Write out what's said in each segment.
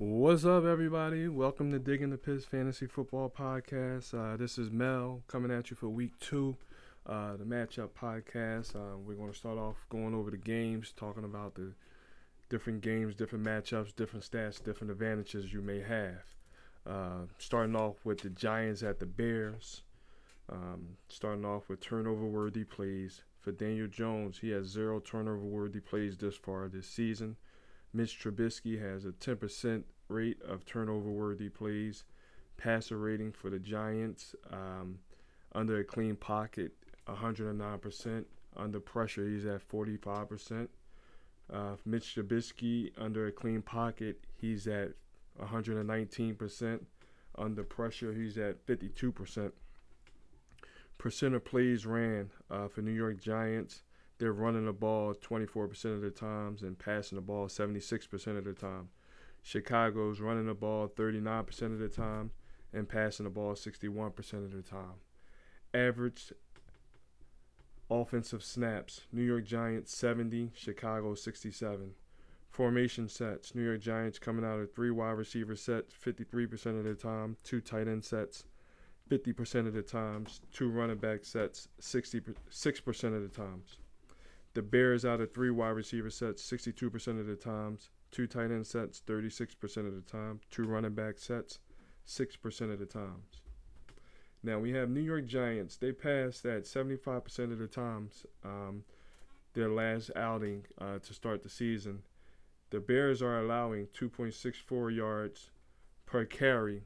What's up, everybody? Welcome to Dig N The Pitts Fantasy Football Podcast. Uh, this is Mel coming at you for week two, uh, the matchup podcast. Uh, we're going to start off going over the games, talking about the different games, different matchups, different stats, different advantages you may have. Uh, starting off with the Giants at the Bears. Um, starting off with turnover worthy plays. For Daniel Jones, he has zero turnover worthy plays this far this season. Mitch Trubisky has a 10% rate of turnover worthy plays. Passer rating for the Giants um, under a clean pocket, 109%. Under pressure, he's at 45%. Uh, Mitch Trubisky under a clean pocket, he's at 119%. Under pressure, he's at 52%. Percent of plays ran uh, for New York Giants, they're running the ball 24% of the times and passing the ball 76% of the time. Chicago's running the ball 39% of the time and passing the ball 61% of the time. Average offensive snaps New York Giants 70, Chicago 67. Formation sets New York Giants coming out of three wide receiver sets 53% of the time, two tight end sets 50% of the times, two running back sets 66% of the times. The Bears out of three wide receiver sets 62% of the times, two tight end sets 36% of the time, two running back sets 6% of the times. Now we have New York Giants. They passed that 75% of the times um, their last outing uh, to start the season. The Bears are allowing 2.64 yards per carry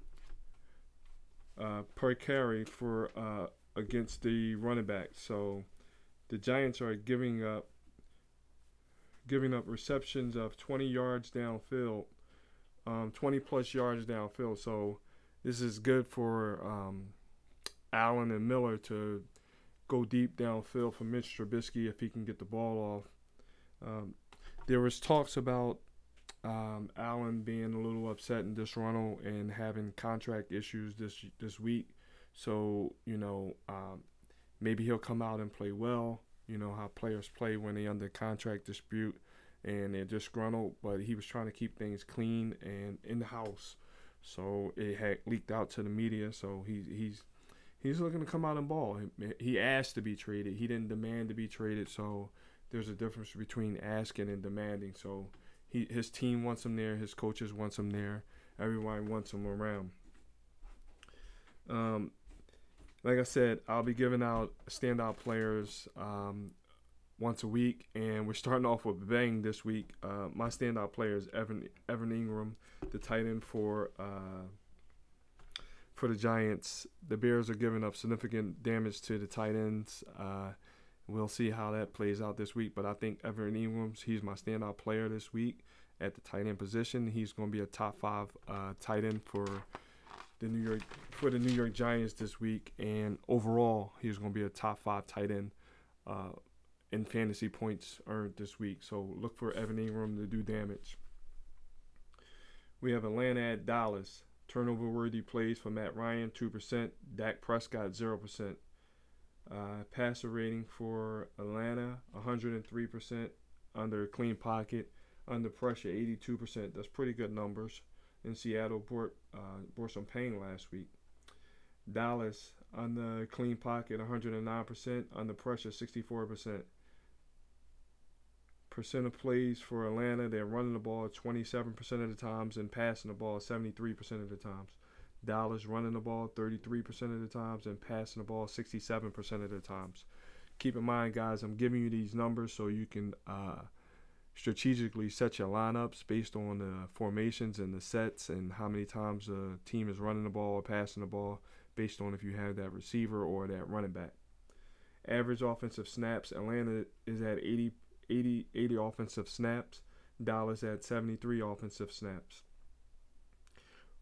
uh, per carry for uh, against the running back. So the Giants are giving up giving up receptions of 20 yards downfield, um, 20 plus yards downfield. So this is good for um, Allen and Miller to go deep downfield for Mitch Trubisky if he can get the ball off. Um, there was talks about um, Allen being a little upset and disgruntled and having contract issues this this week. So you know um, maybe he'll come out and play well. You know how players play when they under contract dispute and they're disgruntled. But he was trying to keep things clean and in the house, so it had leaked out to the media. So he, he's he's looking to come out and ball. He asked to be traded. He didn't demand to be traded. So there's a difference between asking and demanding. So he his team wants him there. His coaches wants him there. Everyone wants him around. Um, like I said, I'll be giving out standout players um, once a week, and we're starting off with bang this week. Uh, my standout player is Evan Evan Engram, the tight end for uh, for the Giants. The Bears are giving up significant damage to the tight ends. Uh, we'll see how that plays out this week, but I think Evan Engram's he's my standout player this week at the tight end position. He's going to be a top five uh, tight end for the New York for the New York Giants this week, and overall, he's going to be a top five tight end uh, in fantasy points earned this week. So look for Evan Engram to do damage. We have Atlanta at Dallas. Turnover worthy plays for Matt Ryan, 2%. Dak Prescott, 0%. Uh, passer rating for Atlanta, 103%. Under clean pocket. Under pressure, 82%. That's pretty good numbers in Seattle brought, uh, some pain last week. Dallas on the clean pocket 109%, on the pressure 64%. Percent of plays for Atlanta, they're running the ball 27% of the times and passing the ball 73% of the times. Dallas running the ball 33% of the times and passing the ball 67% of the times. Keep in mind, guys, I'm giving you these numbers so you can uh, strategically set your lineups based on the formations and the sets and how many times the team is running the ball or passing the ball based on if you have that receiver or that running back. Average offensive snaps, Atlanta is at 80, 80, 80 offensive snaps. Dallas at 73 offensive snaps.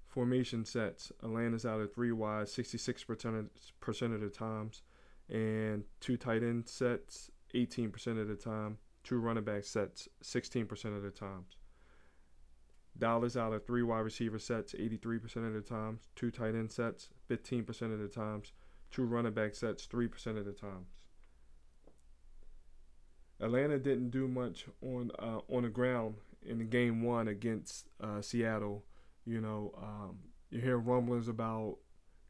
Formation sets, Atlanta's out of three wide 66% of, percent of the times, and two tight end sets 18% of the time two running back sets 16% of the times. Dallas out of three wide receiver sets 83% of the times, two tight end sets 15% of the times, two running back sets 3% of the times. Atlanta didn't do much on uh, on the ground in the game one against uh, Seattle. You know, um, you hear rumblings about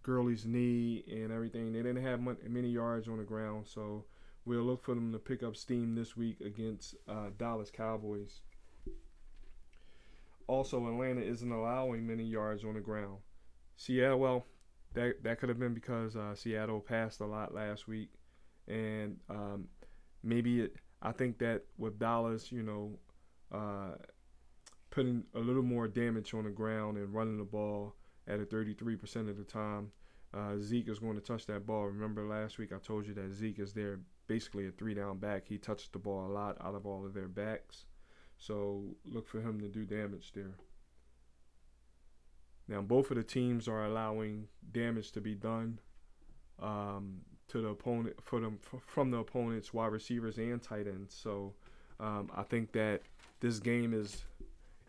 Gurley's knee and everything. They didn't have many yards on the ground, so we'll look for them to pick up steam this week against uh, Dallas Cowboys. Also, Atlanta isn't allowing many yards on the ground. Seattle, well, that that could have been because uh, Seattle passed a lot last week, and um, maybe it. I think that with Dallas, you know, uh, putting a little more damage on the ground and running the ball at a 33% of the time, uh, Zeke is going to touch that ball. Remember last week I told you that Zeke is there basically a three down back. He touched the ball a lot out of all of their backs. So look for him to do damage there. Now both of the teams are allowing damage to be done um, to the opponent for them from the opponent's wide receivers and tight ends. So um, I think that this game is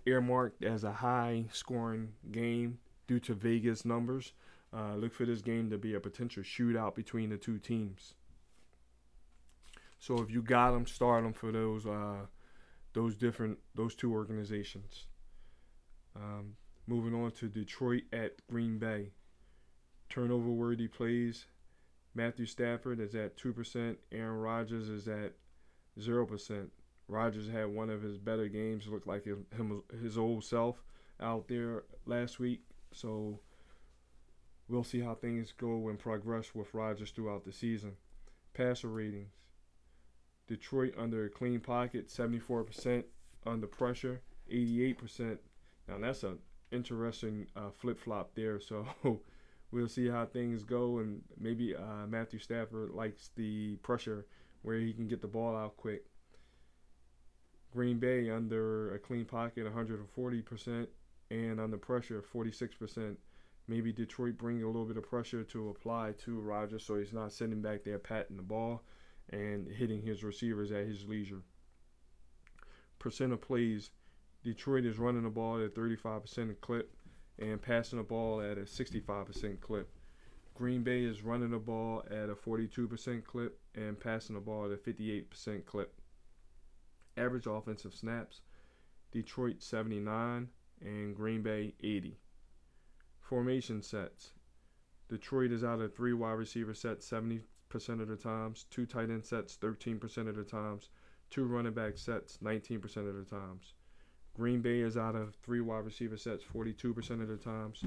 earmarked as a high scoring game due to Vegas numbers. Uh, look for this game to be a potential shootout between the two teams. So if you got them, start them for those uh, those different those two organizations. Um, moving on to Detroit at Green Bay. Turnover worthy plays. Matthew Stafford is at two percent. Aaron Rodgers is at zero percent. Rodgers had one of his better games. Looked like his, him, his old self out there last week. So we'll see how things go and progress with Rodgers throughout the season. Passer ratings. Detroit under a clean pocket, 74% under pressure, 88%. Now that's an interesting uh, flip flop there. So we'll see how things go, and maybe uh, Matthew Stafford likes the pressure where he can get the ball out quick. Green Bay under a clean pocket, 140%, and under pressure, 46%. Maybe Detroit bring a little bit of pressure to apply to Rodgers so he's not sitting back there patting the ball and hitting his receivers at his leisure. Percent of plays, Detroit is running the ball at 35% clip and passing the ball at a 65% clip. Green Bay is running the ball at a 42% clip and passing the ball at a 58% clip. Average offensive snaps, Detroit 79 and Green Bay 80. Formation sets. Detroit is out of three wide receiver sets 70% of the times, two tight end sets 13% of the times, two running back sets 19% of the times. Green Bay is out of three wide receiver sets 42% of the times,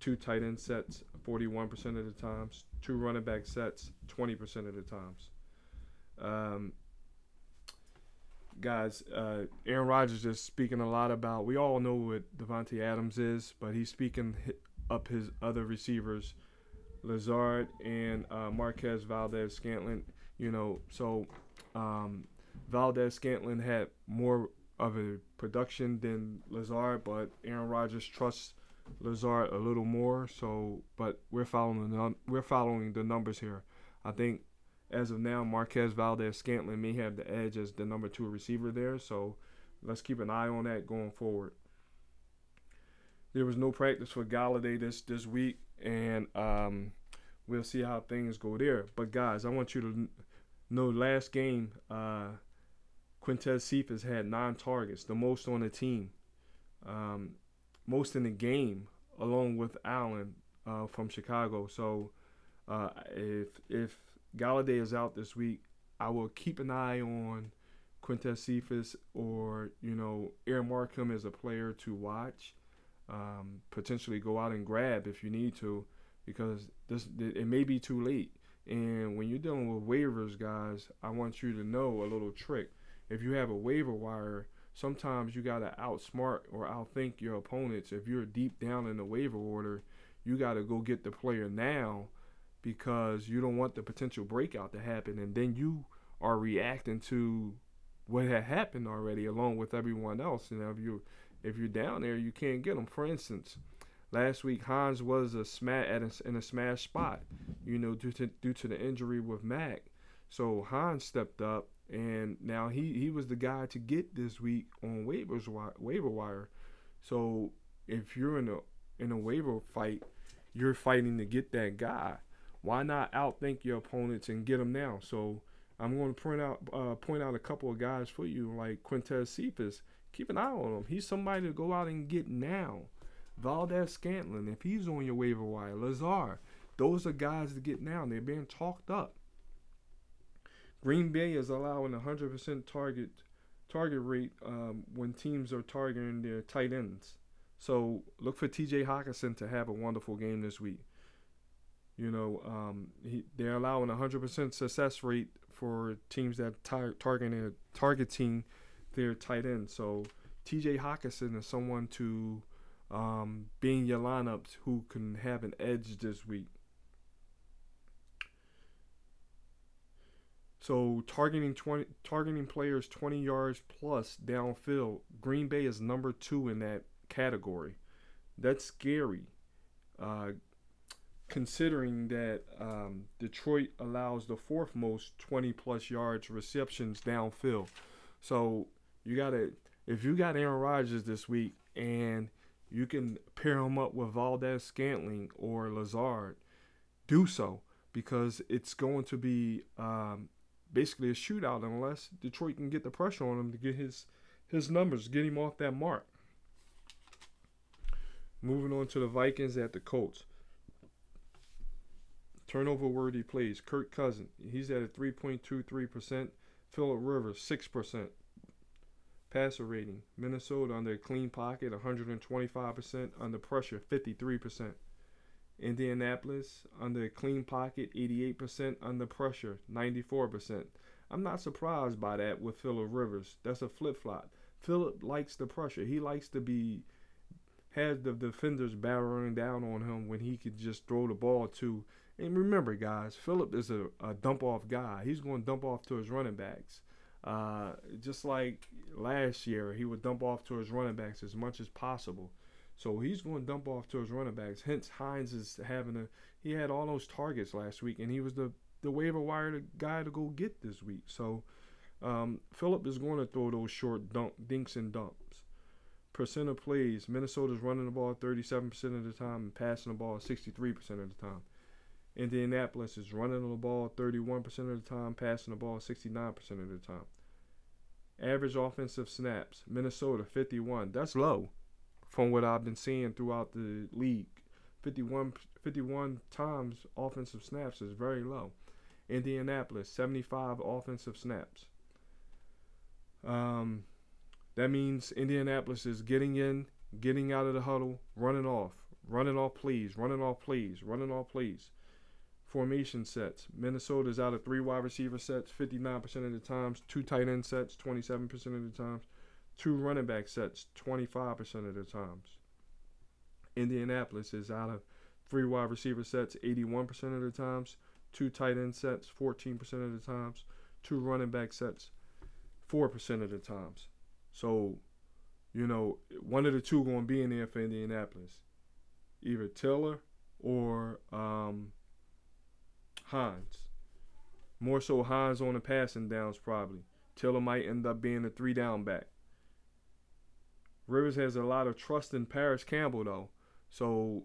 two tight end sets 41% of the times, two running back sets 20% of the times. Um, guys, uh, Aaron Rodgers is speaking a lot about. We all know what Davante Adams is, but he's speaking up his other receivers, Lazard and uh, Marquez Valdes Scantling. You know, so um, Valdes Scantling had more of a production than Lazard, but Aaron Rodgers trusts Lazard a little more. So, but we're following the we're following the numbers here. I think as of now, Marquez Valdes Scantling may have the edge as the number two receiver there. So let's keep an eye on that going forward. There was no practice for Golladay this this week, and um, we'll see how things go there. But guys, I want you to know last game, uh, Quintez Cephus had nine targets, the most on the team, um, most in the game, along with Allen uh, from Chicago. So uh, if if Golladay is out this week, I will keep an eye on Quintez Cephus or you know earmark him as a player to watch. Um, potentially go out and grab if you need to, because this it may be too late. And when you're dealing with waivers, guys, I want you to know a little trick. If you have a waiver wire, sometimes you gotta outsmart or outthink your opponents. If you're deep down in the waiver order, you gotta go get the player now because you don't want the potential breakout to happen and then you are reacting to what had happened already along with everyone else and if you if you're down there you can't get them for instance last week Hines was a smash at a, in a smash spot you know due to due to the injury with Mack so Hines stepped up and now he he was the guy to get this week on waivers waiver wire so if you're in a in a waiver fight you're fighting to get that guy why not outthink your opponents and get them now? So I'm going to point out uh, point out a couple of guys for you, like Quintez Cephus. Keep an eye on him. He's somebody to go out and get now. Valdes Scantling, if he's on your waiver wire, Lazard, those are guys to get now. They're being talked up. Green Bay is allowing 100% target target rate um, when teams are targeting their tight ends. So look for T.J. Hockenson to have a wonderful game this week. You know, um, he, they're allowing 100% success rate for teams that tar- targeting targeting their tight end. So T.J. Hockenson is someone to um, be in your lineups who can have an edge this week. So targeting 20 targeting players 20 yards plus downfield, Green Bay is number 2 in that category. That's scary. Uh, considering that um, Detroit allows the fourth most 20 plus yards receptions downfield. So you got to if you got Aaron Rodgers this week and you can pair him up with Valdes Scantling or Lazard, do so because it's going to be um, basically a shootout unless Detroit can get the pressure on him to get his his numbers, get him off that mark. Moving on to the Vikings at the Colts. Turnover worthy plays. Kirk Cousin, he's at a 3.23%. Philip Rivers, 6%. Passer rating. Minnesota under clean pocket, 125%. Under pressure, 53%. Indianapolis under clean pocket, 88%. Under pressure, 94%. I'm not surprised by that with Philip Rivers. That's a flip flop. Philip likes the pressure. He likes to be has the defenders barreling down on him when he could just throw the ball to. And remember, guys, Philip is a, a dump off guy. He's going to dump off to his running backs. Uh, just like last year, he would dump off to his running backs as much as possible. So he's going to dump off to his running backs. Hence, Hines is having a. He had all those targets last week, and he was the the waiver wire guy to go get this week. So um, Philip is going to throw those short dunk dinks and dumps. Percent of plays: Minnesota's running the ball 37% of the time and passing the ball 63% of the time. Indianapolis is running the ball 31% of the time, passing the ball 69% of the time. Average offensive snaps: Minnesota 51. That's low from what I've been seeing throughout the league. 51, 51 times offensive snaps is very low. Indianapolis, 75 offensive snaps. Um, that means Indianapolis is getting in, getting out of the huddle, running off, running off, please, running off, please, running off, please. Formation sets. Minnesota's out of three wide receiver sets, 59% of the times, two tight end sets, 27% of the times two running back sets 25% of the times. Indianapolis is out of three wide receiver sets 81% of the times, two tight end sets 14% of the times, two running back sets 4% of the times. So, you know, one of the two going to be in there for Indianapolis. Either Taylor or um, Hines. More so Hines on the passing downs probably. Taylor might end up being a three down back. Rivers has a lot of trust in Parris Campbell though. So,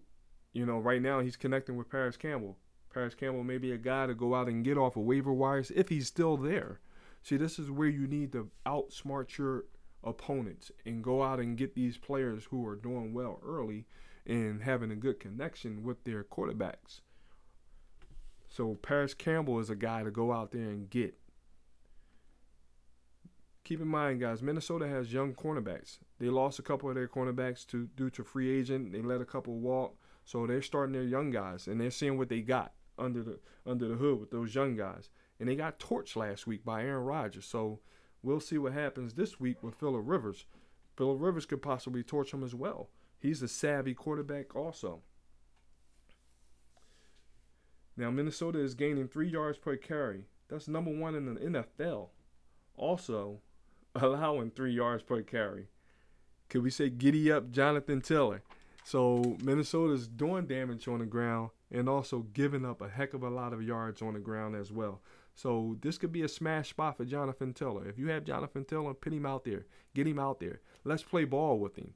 you know, right now he's connecting with Parris Campbell. Parris Campbell may be a guy to go out and get off of waiver wires if he's still there. See, this is where you need to outsmart your opponents and go out and get these players who are doing well early and having a good connection with their quarterbacks. So Parris Campbell is a guy to go out there and get keep in mind, guys, Minnesota has young cornerbacks. They lost a couple of their cornerbacks to due to free agent. They let a couple walk, so they're starting their young guys, and they're seeing what they got under the under the hood with those young guys. And they got torched last week by Aaron Rodgers. So we'll see what happens this week with Philip Rivers. Philip Rivers could possibly torch him as well. He's a savvy quarterback also. Now Minnesota is gaining three yards per carry. That's number one in the NFL. Also, allowing three yards per carry. Could we say giddy up Jonathan Taylor? So Minnesota's doing damage on the ground and also giving up a heck of a lot of yards on the ground as well. So this could be a smash spot for Jonathan Taylor. If you have Jonathan Taylor, put him out there. Get him out there. Let's play ball with him.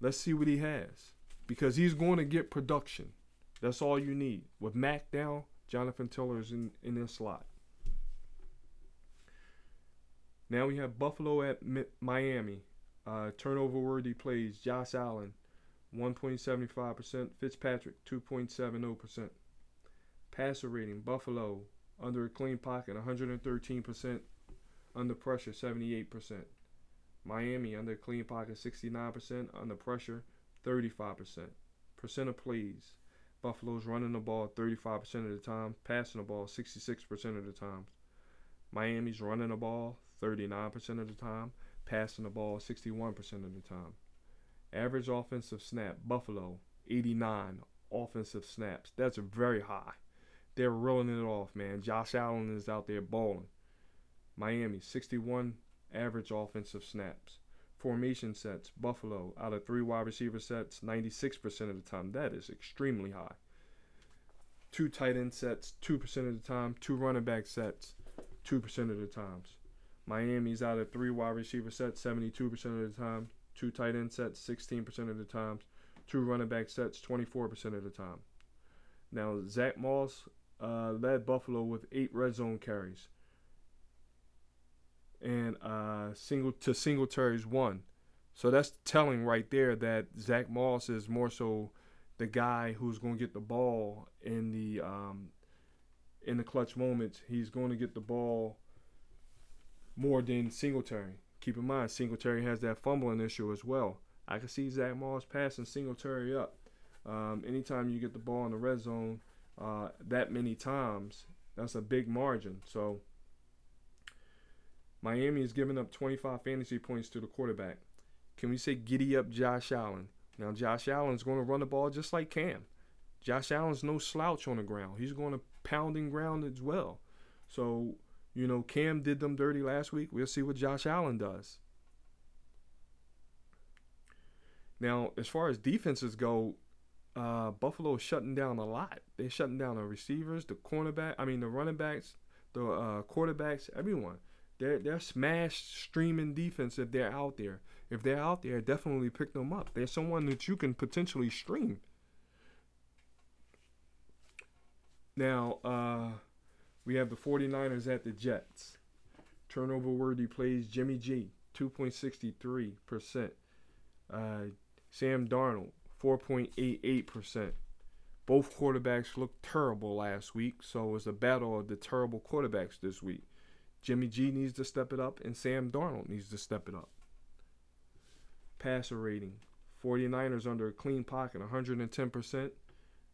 Let's see what he has. Because he's going to get production. That's all you need. With Mack down, Jonathan Taylor is in, in this slot. Now we have Buffalo at Miami. Uh, turnover worthy plays Josh Allen, 1.75%. Fitzpatrick, 2.70%. Passer rating, Buffalo, under a clean pocket, 113%. Under pressure, 78%. Miami, under a clean pocket, 69%. Under pressure, 35%. Percent of plays, Buffalo's running the ball 35% of the time, passing the ball 66% of the time. Miami's running the ball 39% of the time, passing the ball 61% of the time. Average offensive snap, Buffalo, 89 offensive snaps. That's very high. They're rolling it off, man. Josh Allen is out there balling. Miami, 61 average offensive snaps. Formation sets, Buffalo, out of three wide receiver sets, 96% of the time. That is extremely high. Two tight end sets, 2% of the time. Two running back sets, 2% of the times. Miami's out of three wide receiver sets, 72% of the time two tight end sets 16% of the times, two running back sets 24% of the time. Now, Zach Moss uh, led Buffalo with eight red zone carries. And uh, single to Singletary's one. So that's telling right there that Zach Moss is more so the guy who's going to get the ball in the um, in the clutch moments. He's going to get the ball more than Singletary. Keep in mind, Singletary has that fumbling issue as well. I can see Zach Moss passing Singletary up. Um, anytime you get the ball in the red zone uh, that many times, that's a big margin. So Miami is giving up 25 fantasy points to the quarterback. Can we say giddy up Josh Allen? Now Josh Allen's going to run the ball just like Cam. Josh Allen's no slouch on the ground. He's going to pounding ground as well. So you know, Cam did them dirty last week. We'll see what Josh Allen does. Now, as far as defenses go, uh, Buffalo is shutting down a lot. They're shutting down the receivers, the cornerback, I mean the running backs, the uh, quarterbacks, everyone. They're they're smash streaming defense if they're out there. If they're out there, definitely pick them up. They're someone that you can potentially stream. Now, uh, we have the 49ers at the Jets. Turnover worthy plays Jimmy G, 2.63%. Uh, Sam Darnold, 4.88%. Both quarterbacks looked terrible last week, so it's a battle of the terrible quarterbacks this week. Jimmy G needs to step it up, and Sam Darnold needs to step it up. Passer rating 49ers under a clean pocket, 110%,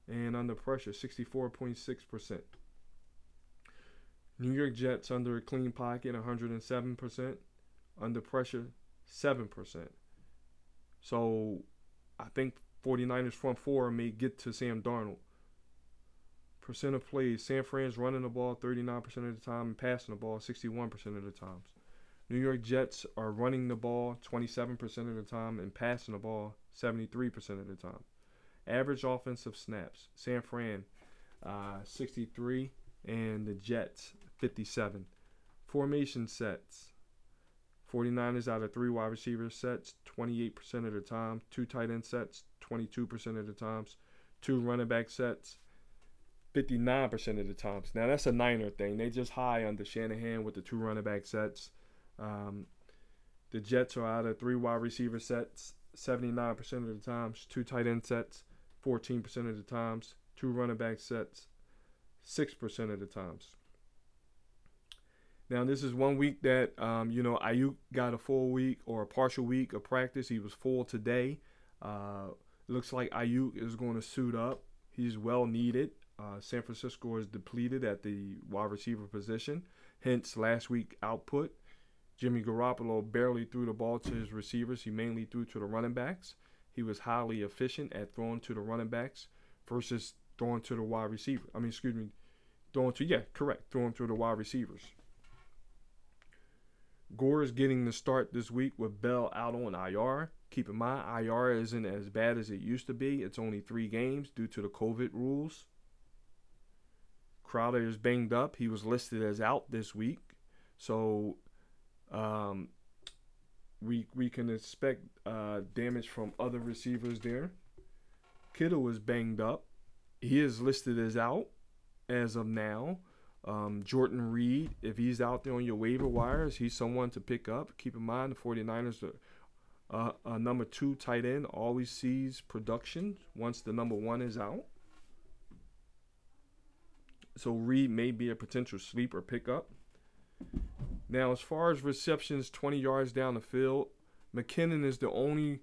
and under pressure, 64.6%. New York Jets under a clean pocket, 107%. Under pressure, 7%. So I think 49ers front four may get to Sam Darnold. Percent of plays, San Fran's running the ball 39% of the time and passing the ball 61% of the times. New York Jets are running the ball 27% of the time and passing the ball 73% of the time. Average offensive snaps, San Fran uh, 63 and the Jets 57. Formation sets. 49ers out of three wide receiver sets, 28% of the time. Two tight end sets, 22% of the times. Two running back sets, 59% of the times. Now that's a Niner thing. They just high under Shanahan with the two running back sets. Um, the Jets are out of three wide receiver sets, 79% of the times. Two tight end sets, 14% of the times. Two running back sets, 6% of the times. Now, this is one week that, um, you know, Aiyuk got a full week or a partial week of practice. He was full today. Uh, looks like Aiyuk is going to suit up. He's well needed. Uh, San Francisco is depleted at the wide receiver position, hence last week output. Jimmy Garoppolo barely threw the ball to his receivers. He mainly threw to the running backs. He was highly efficient at throwing to the running backs versus throwing to the wide receiver. I mean, excuse me, throwing to yeah, correct, throwing to the wide receivers. Gore is getting the start this week with Bell out on IR. Keep in mind, IR isn't as bad as it used to be. It's only three games due to the COVID rules. Crowder is banged up. He was listed as out this week. So um, we we can expect uh, damage from other receivers there. Kittle is banged up. He is listed as out as of now. Um, Jordan Reed, if he's out there on your waiver wires, he's someone to pick up. Keep in mind the 49ers are, uh, a number two tight end always sees production once the number one is out. So Reed may be a potential sleeper pickup. Now, as far as receptions 20 yards down the field, McKinnon is the only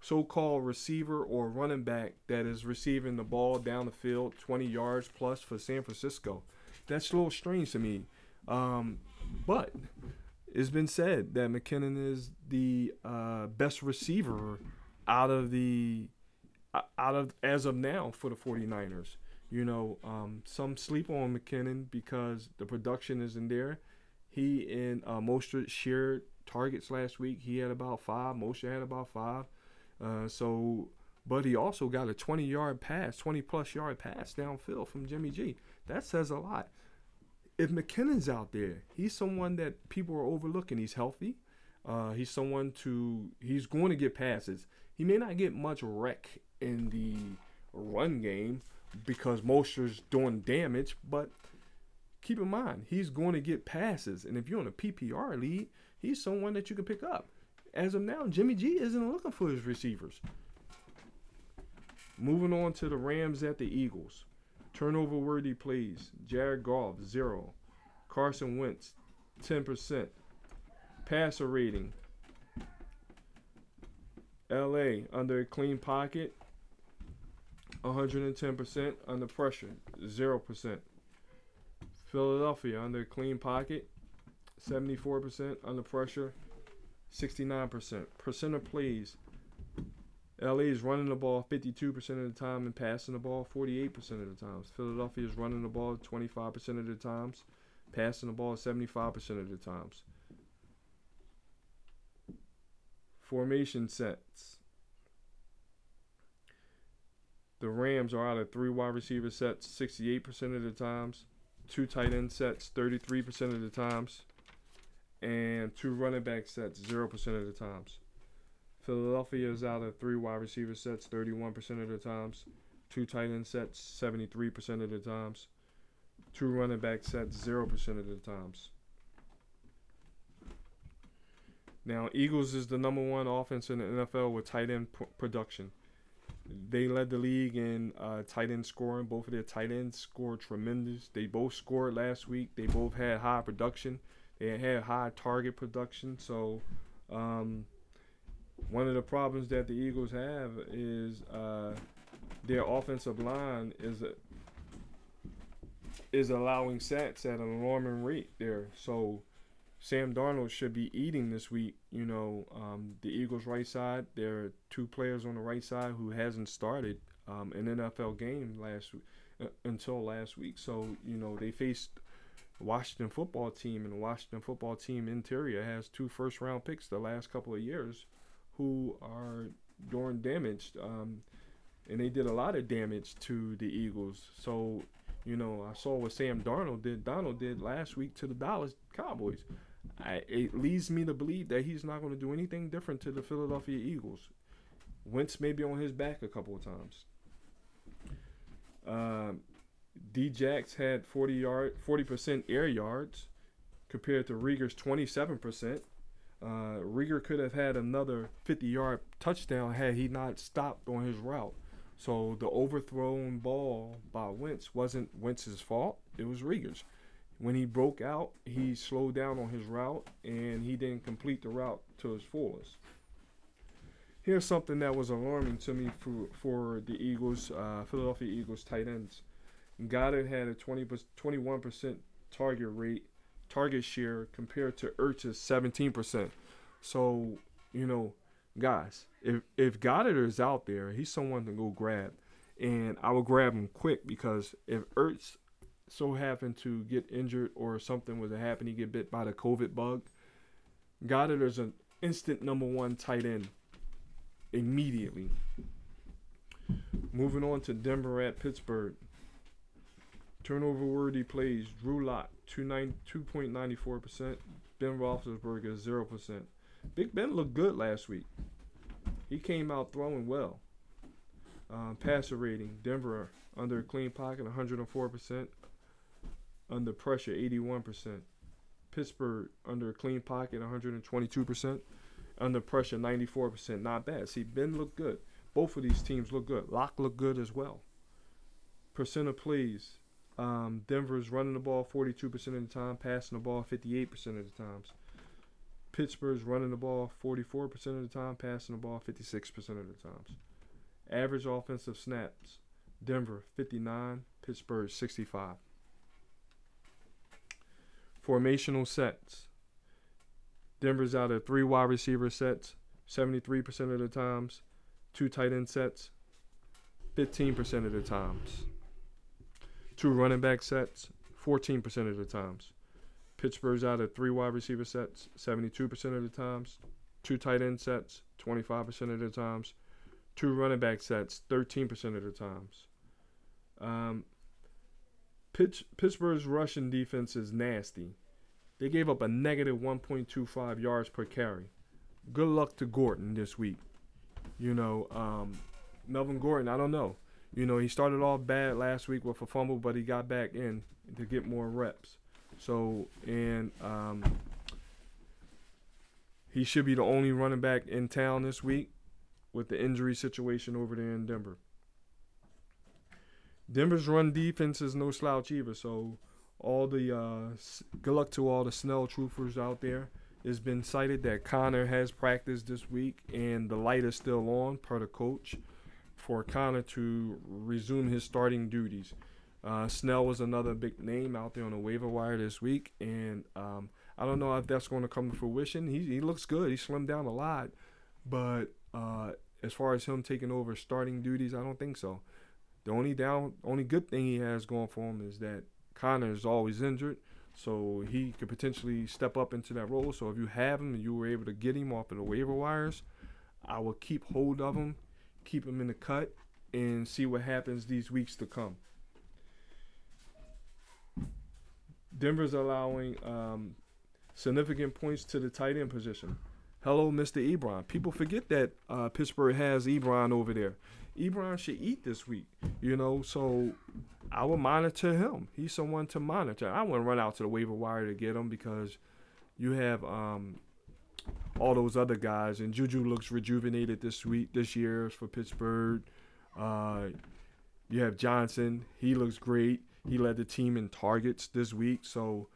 so-called receiver or running back that is receiving the ball down the field 20 yards plus for San Francisco. That's a little strange to me. Um, but it's been said that McKinnon is the uh, best receiver out of the out of as of now for the 49ers. You know, um, some sleep on McKinnon because the production isn't there. He and uh, Mostert shared targets last week. He had about five. Mostert had about five. Uh, so, but he also got a 20 yard pass, 20 plus yard pass downfield from Jimmy G. That says a lot. If McKinnon's out there, he's someone that people are overlooking. He's healthy. Uh, he's someone to he's going to get passes. He may not get much wreck in the run game because Mostert's doing damage, but keep in mind he's going to get passes. And if you're on a PPR lead, he's someone that you can pick up as of now, Jimmy G isn't looking for his receivers. Moving on to the Rams at the Eagles. Turnover worthy plays. Jared Goff, zero. Carson Wentz, 10%. Passer rating. LA under a clean pocket, 110% under pressure, 0%. Philadelphia under clean pocket, 74% under pressure, 69%. Percent of plays. LA is running the ball 52% of the time and passing the ball 48% of the times. Philadelphia is running the ball 25% of the times, passing the ball 75% of the times. Formation sets. The Rams are out of three wide receiver sets 68% of the times, two tight end sets 33% of the times and two running back sets 0% of the times. Philadelphia is out of three wide receiver sets 31% of the times, two tight end sets 73% of the times, two running back sets 0% of the times. Now, Eagles is the number one offense in the NFL with tight end p- production. They led the league in uh, tight end scoring. Both of their tight ends scored tremendous. They both scored last week. They both had high production. They had high target production. So, um, one of the problems that the Eagles have is uh, their offensive line is a, is allowing sacks at an alarming rate there. So, Sam Darnold should be eating this week. You know, um, the Eagles' right side. There are two players on the right side who hasn't started um, an NFL game last uh, until last week. So you know they faced Washington football team, and the Washington football team interior has two first round picks the last couple of years who are doing damage. Um, and they did a lot of damage to the Eagles. So, you know, I saw what Sam Darnold did. Donald did last week to the Dallas Cowboys. I, it leads me to believe that he's not going to do anything different to the Philadelphia Eagles. Wentz may be on his back a couple of times. Um, Djax had 40 yard, 40% air yards compared to Reagor's 27%. Uh, Reagor could have had another 50 yard touchdown had he not stopped on his route. So the overthrown ball by Wentz wasn't Wentz's fault, it was Reagor's. When he broke out, he slowed down on his route and he didn't complete the route to his fullest. Here's something that was alarming to me for, for the Eagles, uh, Philadelphia Eagles tight ends. Goedert had a 20 21% target rate, target share compared to Ertz's 17%. So, you know, guys, if if Goedert is out there, he's someone to go grab. And I will grab him quick because if Ertz so happened to get injured or something was to happen, he get bit by the COVID bug, Goedert is an instant number one tight end immediately. Moving on to Denver at Pittsburgh. Turnover worthy plays Drew Lock 2.94%. Ben Roethlisberger 0%. Big Ben looked good last week. He came out throwing well. Um, passer rating Denver under a clean pocket 104%. Under pressure 81%. Pittsburgh under a clean pocket 122%. Under pressure, 94%. Not bad. See, Ben looked good. Both of these teams look good. Lock looked good as well. Percent of plays. Um, Denver's running the ball 42% of the time, passing the ball 58% of the times. Pittsburgh's running the ball 44% of the time, passing the ball 56% of the times. Average offensive snaps. Denver 59, Pittsburgh 65. Formational sets. Denver's out of three wide receiver sets, 73% of the times. Two tight end sets, 15% of the times. Two running back sets, 14% of the times. Pittsburgh's out of three wide receiver sets, 72% of the times. Two tight end sets, 25% of the times. Two running back sets, 13% of the times. Um, Pitch, Pittsburgh's rushing defense is nasty. They gave up a negative 1.25 yards per carry. Good luck to Gordon this week. You know, um, Melvin Gordon, I don't know. You know, he started off bad last week with a fumble, but he got back in to get more reps. So, and um, he should be the only running back in town this week with the injury situation over there in Denver. Denver's run defense is no slouch either. So, all the uh, good luck to all the Snell troopers out there. It's been cited that Conner has practiced this week, and the light is still on per the coach for Conner to resume his starting duties. Uh, Snell was another big name out there on the waiver wire this week, and um, I don't know if that's going to come to fruition. He, he looks good. He slimmed down a lot, but uh, as far as him taking over starting duties, I don't think so. The only down, only good thing he has going for him is that Conner is always injured, so he could potentially step up into that role. So if you have him and you were able to get him off of the waiver wires, I will keep hold of him, keep him in the cut, and see what happens these weeks to come. Denver's allowing um, significant points to the tight end position. Hello, Mr. Ebron. People forget that uh, Pittsburgh has Ebron over there. Ebron should eat this week, you know. So I will monitor him. He's someone to monitor. I wouldn't run out to the waiver wire to get him because you have um, all those other guys, and Juju looks rejuvenated this week, this year for Pittsburgh. Uh, you have Johnson. He looks great. He led the team in targets this week, so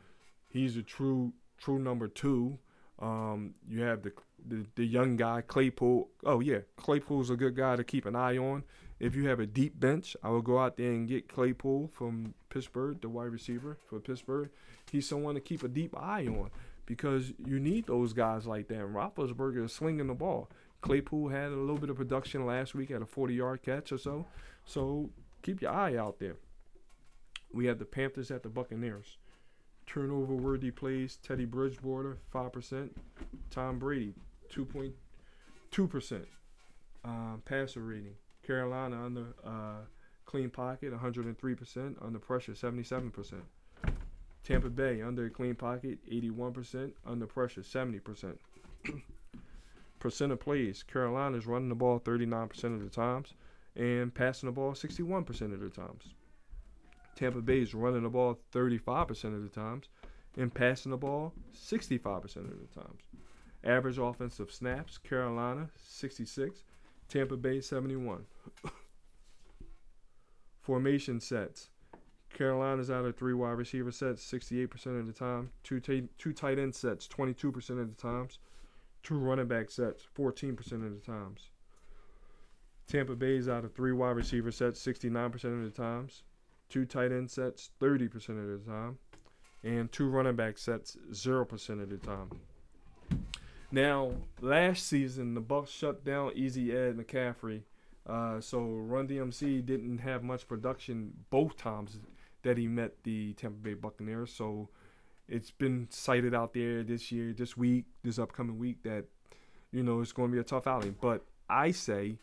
he's a true true number two. Um, you have the, the the young guy Claypool. Oh yeah, Claypool's a good guy to keep an eye on. If you have a deep bench, I will go out there and get Claypool from Pittsburgh, the wide receiver for Pittsburgh. He's someone to keep a deep eye on because you need those guys like that. Roethlisberger is slinging the ball. Claypool had a little bit of production last week at a 40-yard catch or so. So keep your eye out there. We have the Panthers at the Buccaneers. Turnover worthy plays Teddy Bridgewater, 5%. Tom Brady, 2.2%. Um, passer rating. Carolina under uh, clean pocket, 103%. Under pressure, 77%. Tampa Bay under clean pocket, 81%. Under pressure, 70%. Percent of plays. Carolina's running the ball 39% of the times and passing the ball 61% of the times. Tampa Bay is running the ball 35% of the times and passing the ball 65% of the times. Average offensive snaps, Carolina 66, Tampa Bay 71. Formation sets. Carolina's out of three wide receiver sets 68% of the time, two, t- two tight end sets 22% of the times, two running back sets 14% of the times. Tampa Bay's out of three wide receiver sets 69% of the times, two tight end sets 30% of the time, and two running back sets 0% of the time. Now, last season the Bucs shut down Easy Ed McCaffrey, uh, so Run DMC didn't have much production both times that he met the Tampa Bay Buccaneers. So it's been cited out there this year, this week, this upcoming week that you know it's going to be a tough outing. But I say,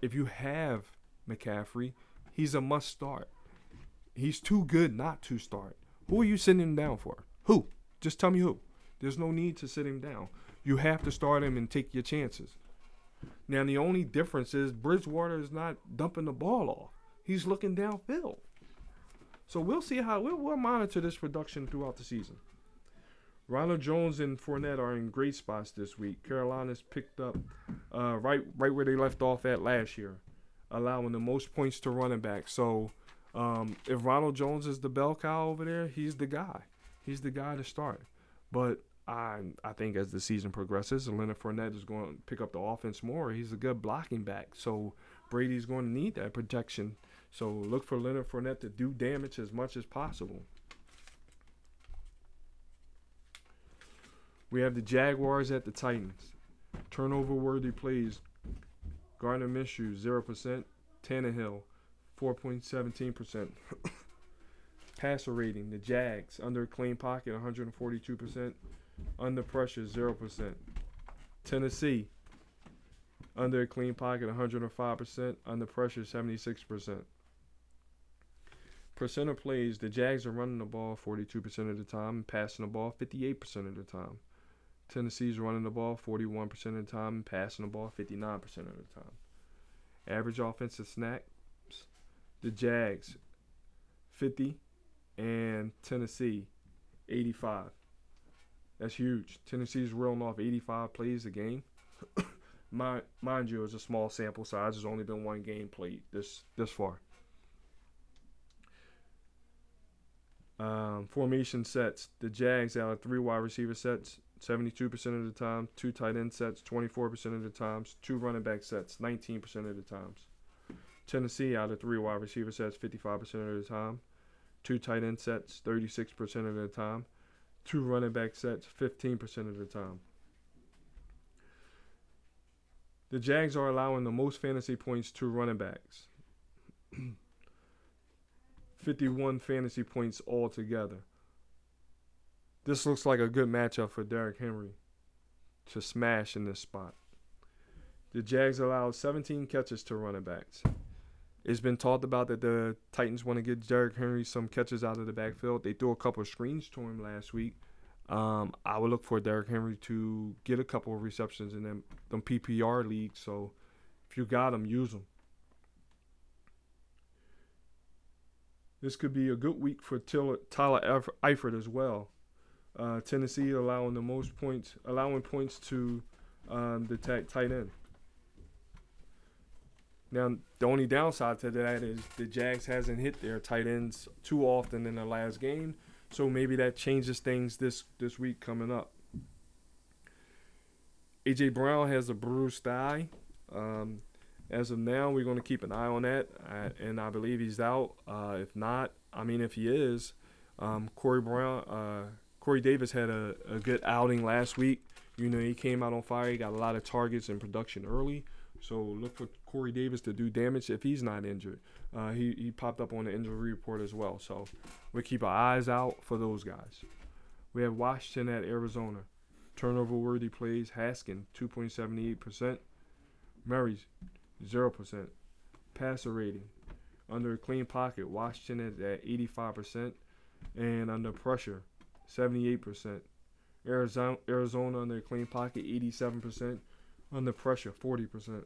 if you have McCaffrey, he's a must start. He's too good not to start. Who are you sitting him down for? Who? Just tell me who. There's no need to sit him down you have to start him and take your chances. Now the only difference is Bridgewater is not dumping the ball off; he's looking downfield. So we'll see how we'll, we'll monitor this production throughout the season. Ronald Jones and Fournette are in great spots this week. Carolina's picked up uh, right right where they left off at last year, allowing the most points to running back. So um, if Ronald Jones is the bell cow over there, he's the guy. He's the guy to start. But I I think as the season progresses, Leonard Fournette is going to pick up the offense more. He's a good blocking back. So Brady's going to need that protection. So look for Leonard Fournette to do damage as much as possible. We have the Jaguars at the Titans. Turnover worthy plays. Gardner Minshew, 0%. Tannehill, 4.17%. Passer rating, the Jags, under clean pocket, 142%. Under pressure, 0%. Tennessee, under clean pocket, 105%. Under pressure, 76%. Percent of plays, the Jags are running the ball 42% of the time and passing the ball 58% of the time. Tennessee's running the ball 41% of the time and passing the ball 59% of the time. Average offensive snaps, the Jags 50 and Tennessee 85. That's huge. Tennessee's reeling off 85 plays a game. mind, mind you, it's a small sample size. There's only been one game played this this far. Um, formation sets. The Jags out of three wide receiver sets, 72% of the time. Two tight end sets, 24% of the times. Two running back sets, 19% of the times. Tennessee out of three wide receiver sets, 55% of the time. Two tight end sets, 36% of the time. Two running back sets, 15% of the time. The Jags are allowing the most fantasy points to running backs. 51 fantasy points altogether. This looks like a good matchup for Derrick Henry to smash in this spot. The Jags allowed 17 catches to running backs. It's been talked about that the Titans want to get Derrick Henry some catches out of the backfield. They threw a couple of screens to him last week. Um, I would look for Derrick Henry to get a couple of receptions in them, them PPR leagues. So if you got them, use them. This could be a good week for Tyler Eifert as well. Uh, Tennessee allowing the most points, allowing points to um, the tight end. Now, the only downside to that is the Jags hasn't hit their tight ends too often in the last game, so maybe that changes things this this week coming up. AJ Brown has a bruised thigh. Um, as of now, we're going to keep an eye on that, uh, and I believe he's out. Uh, if not, I mean, if he is, um, Corey Brown, uh, Corey Davis had a, a good outing last week. You know, he came out on fire. He got a lot of targets and production early. So look for Corey Davis to do damage if he's not injured. Uh, he, he popped up on the injury report as well. So we keep our eyes out for those guys. We have Washington at Arizona. Turnover worthy plays Haskin 2.78%. Murray's 0%. Passer rating. Under a clean pocket, Washington is at 85%. And under pressure, 78%. Arizona, Arizona on their clean pocket, 87%. Under pressure, 40%.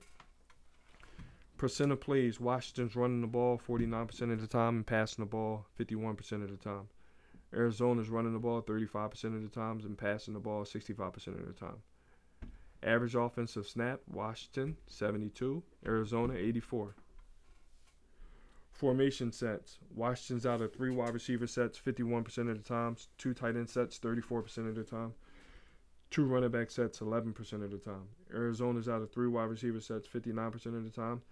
Percent of plays, Washington's running the ball 49% of the time and passing the ball 51% of the time. Arizona's running the ball 35% of the times and passing the ball 65% of the time. Average offensive snap, Washington 72, Arizona 84. Formation sets. Washington's out of three wide receiver sets 51% of the times, two tight end sets 34% of the time, two running back sets 11% of the time. Arizona's out of three wide receiver sets 59% of the time,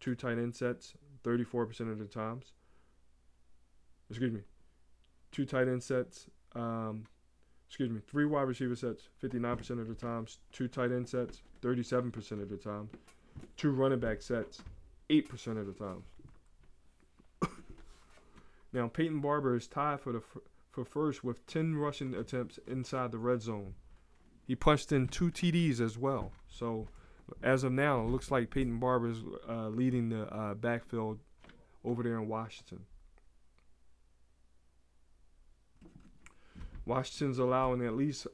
two tight end sets 34% of the times. Excuse me. Two tight end sets, um, excuse me, three wide receiver sets 59% of the times, two tight end sets 37% of the time, two running back sets 8% of the times. Now Peyton Barber is tied for the for first with 10 rushing attempts inside the red zone. He punched in two TDs as well. So as of now, it looks like Peyton Barber is uh, leading the uh, backfield over there in Washington. Washington's allowing at least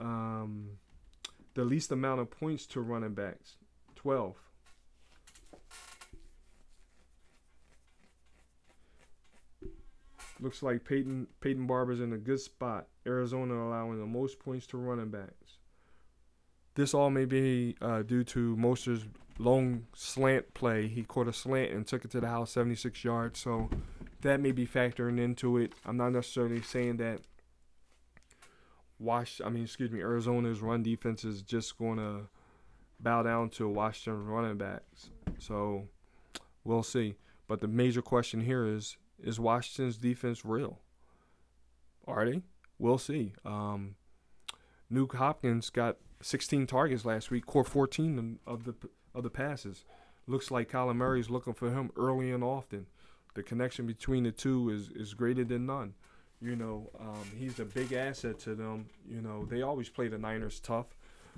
um, the least amount of points to running backs, 12. Looks like Peyton Peyton Barber's in a good spot. Arizona allowing the most points to running backs. This all may be uh, due to Mostert's long slant play. He caught a slant and took it to the house 76 yards. So that may be factoring into it. I'm not necessarily saying that Wash I mean excuse me, Arizona's run defense is just gonna bow down to Washington running backs. So we'll see. But the major question here is is Washington's defense real? Are they? We'll see. Um, Nuke Hopkins got 16 targets last week, caught 14 of the of the passes. Looks like Kyler is looking for him early and often. The connection between the two is is greater than none. You know, um, he's a big asset to them. You know, they always play the Niners tough,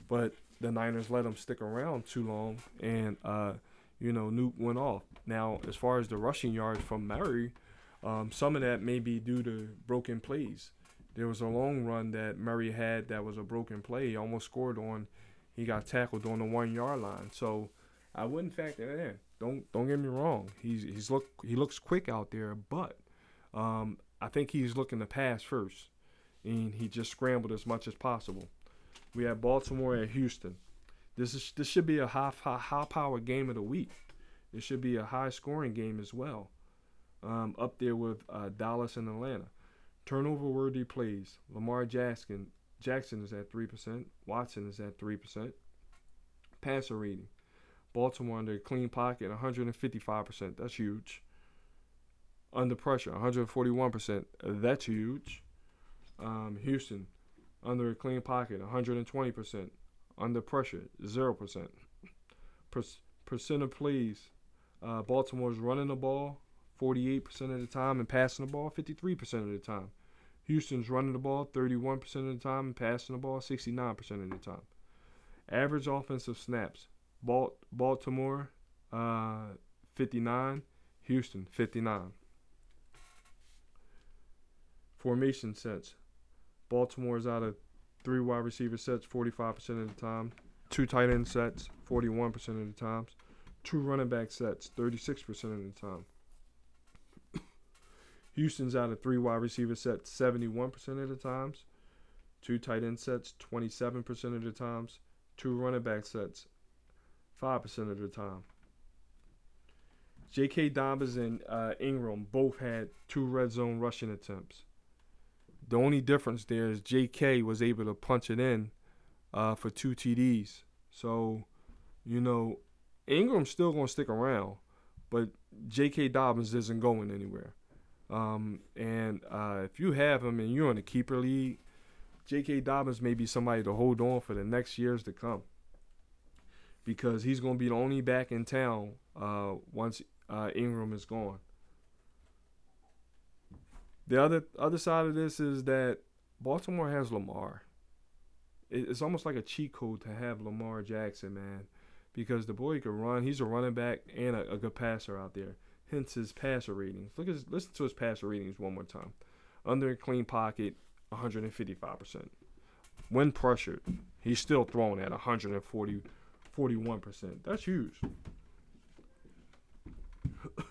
but the Niners let them stick around too long, and uh, you know, Nuke went off. Now, as far as the rushing yards from Murray, um, some of that may be due to broken plays. There was a long run that Murray had that was a broken play. He almost scored on. He got tackled on the one yard line. So I wouldn't factor that in. Don't don't get me wrong. He's he's look he looks quick out there, but um, I think he's looking to pass first, and he just scrambled as much as possible. We have Baltimore at Houston. This is this should be a high high, high power game of the week. It should be a high scoring game as well. Um, up there with uh, Dallas and Atlanta. Turnover worthy plays. Lamar Jackson Jackson is at three percent. Watson is at three percent. Passer rating. Baltimore under clean pocket 155%. That's huge. Under pressure 141%. That's huge. Um, Houston under a clean pocket 120%. Under pressure 0%. Per- percent of plays uh, Baltimore's running the ball 48% of the time and passing the ball 53% of the time. Houston's running the ball 31% of the time and passing the ball 69% of the time. Average offensive snaps Baltimore uh, 59, Houston 59. Formation sets Baltimore's out of three wide receiver sets 45% of the time, two tight end sets 41% of the times two running back sets, 36% of the time. Houston's out of three wide receiver sets, 71% of the times. Two tight end sets, 27% of the times. Two running back sets, 5% of the time. J.K. Dobbins and uh, Ingram both had two red zone rushing attempts. The only difference there is J.K. was able to punch it in uh, for two TDs. So, you know, Ingram's still going to stick around, but J.K. Dobbins isn't going anywhere. Um, and uh, if you have him and you're in a keeper league, J.K. Dobbins may be somebody to hold on for the next years to come because he's going to be the only back in town uh, once uh, Ingram is gone. The other other side of this is that Baltimore has Lamar. It's almost like a cheat code to have Lamar Jackson, man because the boy can run. He's a running back and a, a good passer out there. Hence his passer ratings. Look at his, listen to his passer ratings one more time. Under clean pocket, 155%. When pressured, he's still throwing at 140, 41%. That's huge.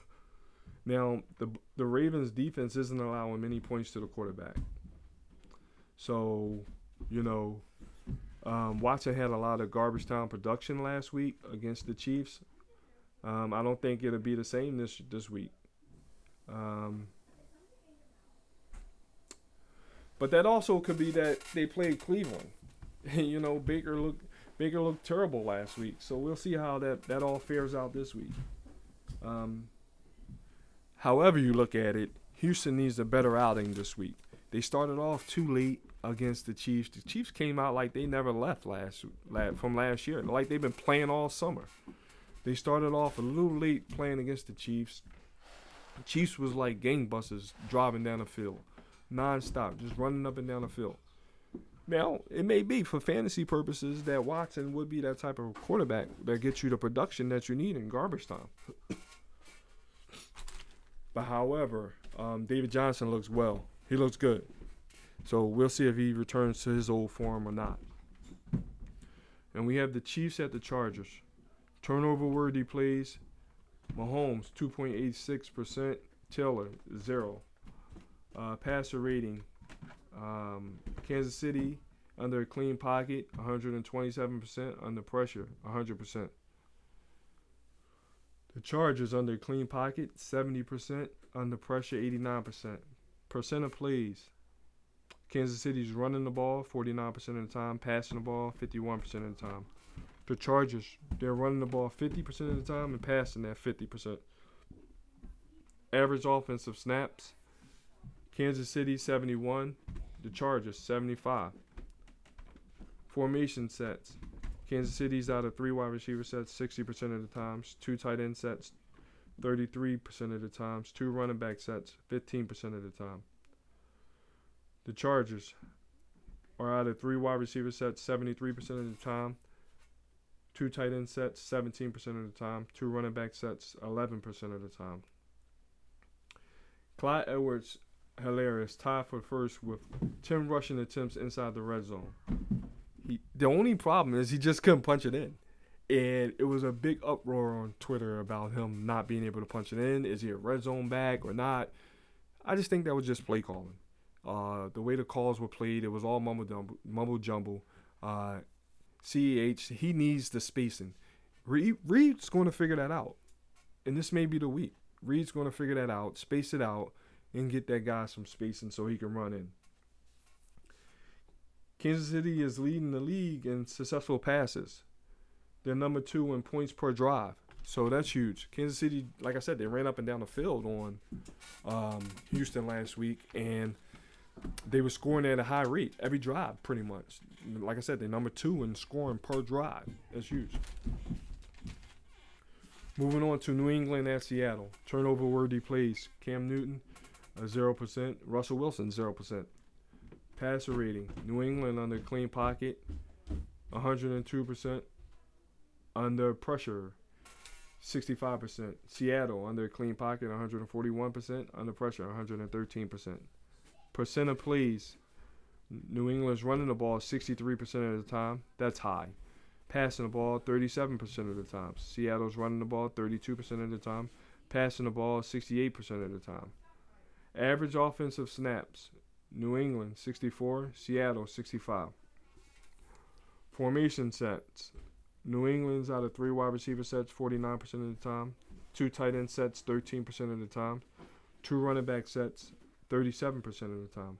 now the the Ravens defense isn't allowing many points to the quarterback. So, you know, um, Watson had a lot of garbage time production last week against the Chiefs. Um, I don't think it'll be the same this this week. Um, but that also could be that they played Cleveland. you know, Baker looked Baker looked terrible last week, so we'll see how that that all fares out this week. Um, however you look at it, Houston needs a better outing this week. They started off too late against the Chiefs. The Chiefs came out like they never left last, last from last year, like they've been playing all summer. They started off a little late playing against the Chiefs. The Chiefs was like gangbusters driving down the field, nonstop, just running up and down the field. Now, it may be for fantasy purposes that Watson would be that type of quarterback that gets you the production that you need in garbage time. but however, um, David Johnson looks well. He looks good. So we'll see if he returns to his old form or not. And we have the Chiefs at the Chargers. Turnover worthy plays. Mahomes 2.86%, Taylor 0. Uh, passer rating. Um, Kansas City under a clean pocket, 127%. Under pressure, 100%. The Chargers under clean pocket, 70%. Under pressure, 89%. Percent of plays. Kansas City's running the ball 49% of the time, passing the ball 51% of the time. The Chargers, they're running the ball 50% of the time and passing that 50%. Average offensive snaps. Kansas City 71, the Chargers 75. Formation sets. Kansas City's out of three wide receiver sets 60% of the times, two tight end sets 33% of the times, two running back sets 15% of the time. The Chargers are out of three wide receiver sets 73% of the time, two tight end sets 17% of the time, two running back sets 11% of the time. Clyde Edwards, hilarious, tied for first with 10 rushing attempts inside the red zone. He, the only problem is he just couldn't punch it in. And it was a big uproar on Twitter about him not being able to punch it in. Is he a red zone back or not? I just think that was just play calling. Uh, the way the calls were played, it was all mumble jumble. Mumble jumble. Uh, CEH, he needs the spacing. Reid, Reid's going to figure that out, and this may be the week. Reid's going to figure that out, space it out, and get that guy some spacing so he can run in. Kansas City is leading the league in successful passes. They're number two in points per drive. So that's huge. Kansas City, like I said, they ran up and down the field on um, Houston last week, and they were scoring at a high rate every drive, pretty much. Like I said, they're number two in scoring per drive. That's huge. Moving on to New England at Seattle. Turnover worthy plays. Cam Newton, uh, zero percent. Russell Wilson, zero percent. Passer rating. New England under clean pocket, 102 percent. Under pressure, 65%. Seattle under clean pocket, 141%. Under pressure, 113%. Percent of plays. New England's running the ball 63% of the time. That's high. Passing the ball 37% of the time. Seattle's running the ball 32% of the time. Passing the ball 68% of the time. Average offensive snaps. New England 64, Seattle 65. Formation sets. New England's out of three wide receiver sets 49% of the time. Two tight end sets 13% of the time. Two running back sets 37% of the time.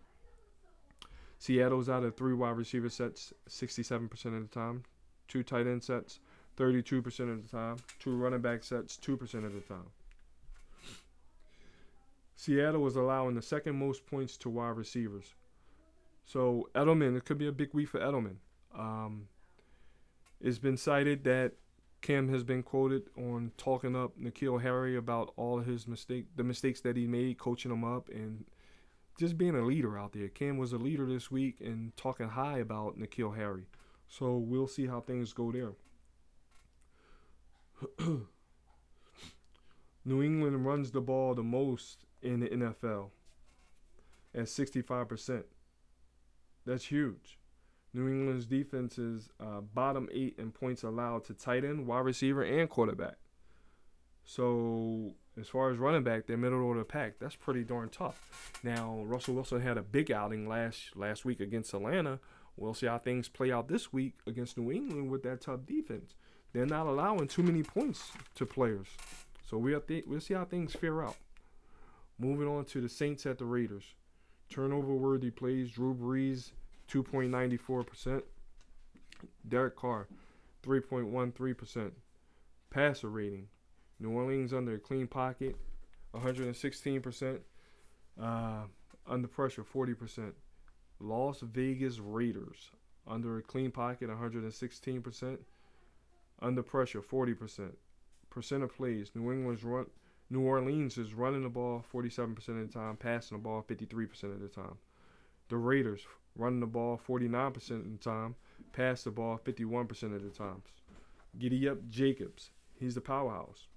Seattle's out of three wide receiver sets 67% of the time. Two tight end sets 32% of the time. Two running back sets 2% of the time. Seattle was allowing the second most points to wide receivers. So Edelman, it could be a big week for Edelman. Um, it's been cited that Cam has been quoted on talking up N'Keal Harry about all his mistake, the mistakes that he made, coaching him up, and just being a leader out there. Cam was a leader this week and talking high about N'Keal Harry. So we'll see how things go there. New England runs the ball the most in the NFL at 65%. That's huge. New England's defense is uh, bottom eight in points allowed to tight end, wide receiver, and quarterback. So as far as running back, they're middle of the pack. That's pretty darn tough. Now Russell Wilson had a big outing last last week against Atlanta. We'll see how things play out this week against New England with that tough defense. They're not allowing too many points to players, so we'll th- we'll see how things fare out. Moving on to the Saints at the Raiders. Turnover worthy plays. Drew Brees 2.94%. Derek Carr, 3.13%. Passer rating. New Orleans under a clean pocket, 116%. Uh, under pressure, 40%. Las Vegas Raiders under a clean pocket, 116%. Under pressure, 40%. Percent of plays. New England's run. New Orleans is running the ball 47% of the time, passing the ball 53% of the time. The Raiders running the ball 49% of the time, pass the ball 51% of the times. Giddy up Jacobs, he's the powerhouse.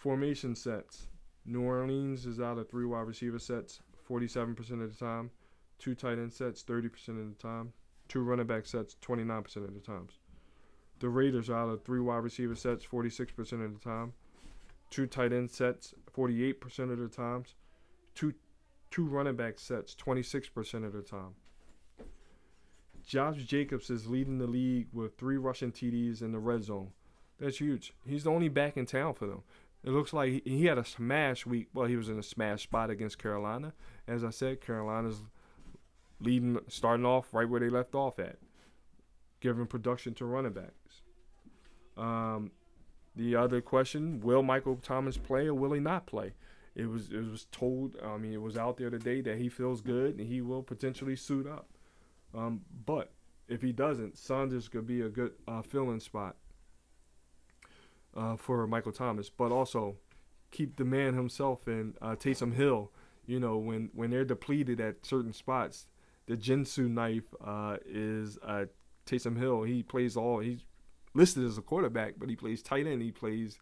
Formation sets. New Orleans is out of three wide receiver sets 47% of the time, two tight end sets 30% of the time, two running back sets 29% of the times. The Raiders are out of three wide receiver sets 46% of the time, two tight end sets 48% of the times, two two running back sets 26% of the time. Josh Jacobs is leading the league with three rushing TDs in the red zone. That's huge. He's the only back in town for them. It looks like he, had a smash week. Well, he was in a smash spot against Carolina. As I said, Carolina's leading, starting off right where they left off at, giving production to running backs. Um, the other question: Will Michael Thomas play or will he not play? It was it was told. I mean, it was out there today that he feels good and he will potentially suit up. Um, but if he doesn't, Sanders could be a good uh, filling spot uh, for Michael Thomas. But also keep the man himself in uh, Taysom Hill. You know, when when they're depleted at certain spots, the Ginsu knife uh, is uh, Taysom Hill. He plays all. He's listed as a quarterback, but he plays tight end. He plays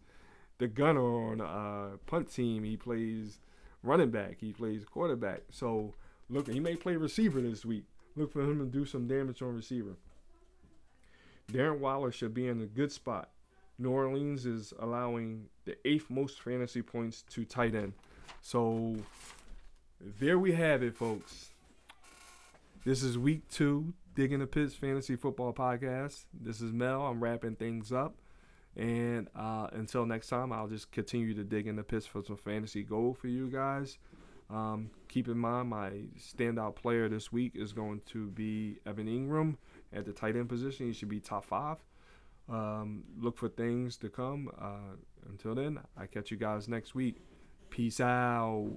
the gunner on uh, punt team. He plays running back. He plays quarterback. So look, he may play receiver this week. Look for him to do some damage on receiver. Darren Waller should be in a good spot. New Orleans is allowing the eighth most fantasy points to tight end. So there we have it, folks. This is week two, Dig N The Pitts Fantasy Football Podcast. This is Mel. I'm wrapping things up. And uh, until next time, I'll just continue to dig in the pits for some fantasy gold for you guys. Um, keep in mind, my standout player this week is going to be Evan Engram at the tight end position. He should be top five. Um, look for things to come. Uh, until then, I catch you guys next week. Peace out.